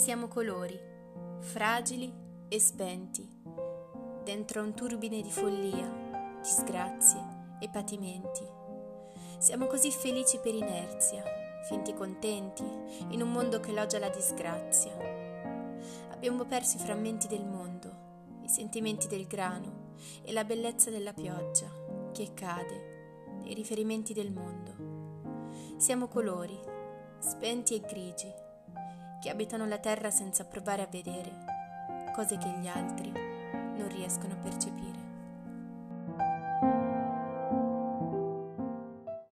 Siamo colori, fragili e spenti, dentro un turbine di follia, disgrazie e patimenti. Siamo così felici per inerzia, finti contenti, in un mondo che elogia la disgrazia. Abbiamo perso i frammenti del mondo, i sentimenti del grano e la bellezza della pioggia che cade nei riferimenti del mondo. Siamo colori, spenti e grigi, che abitano la terra senza provare a vedere cose che gli altri non riescono a percepire.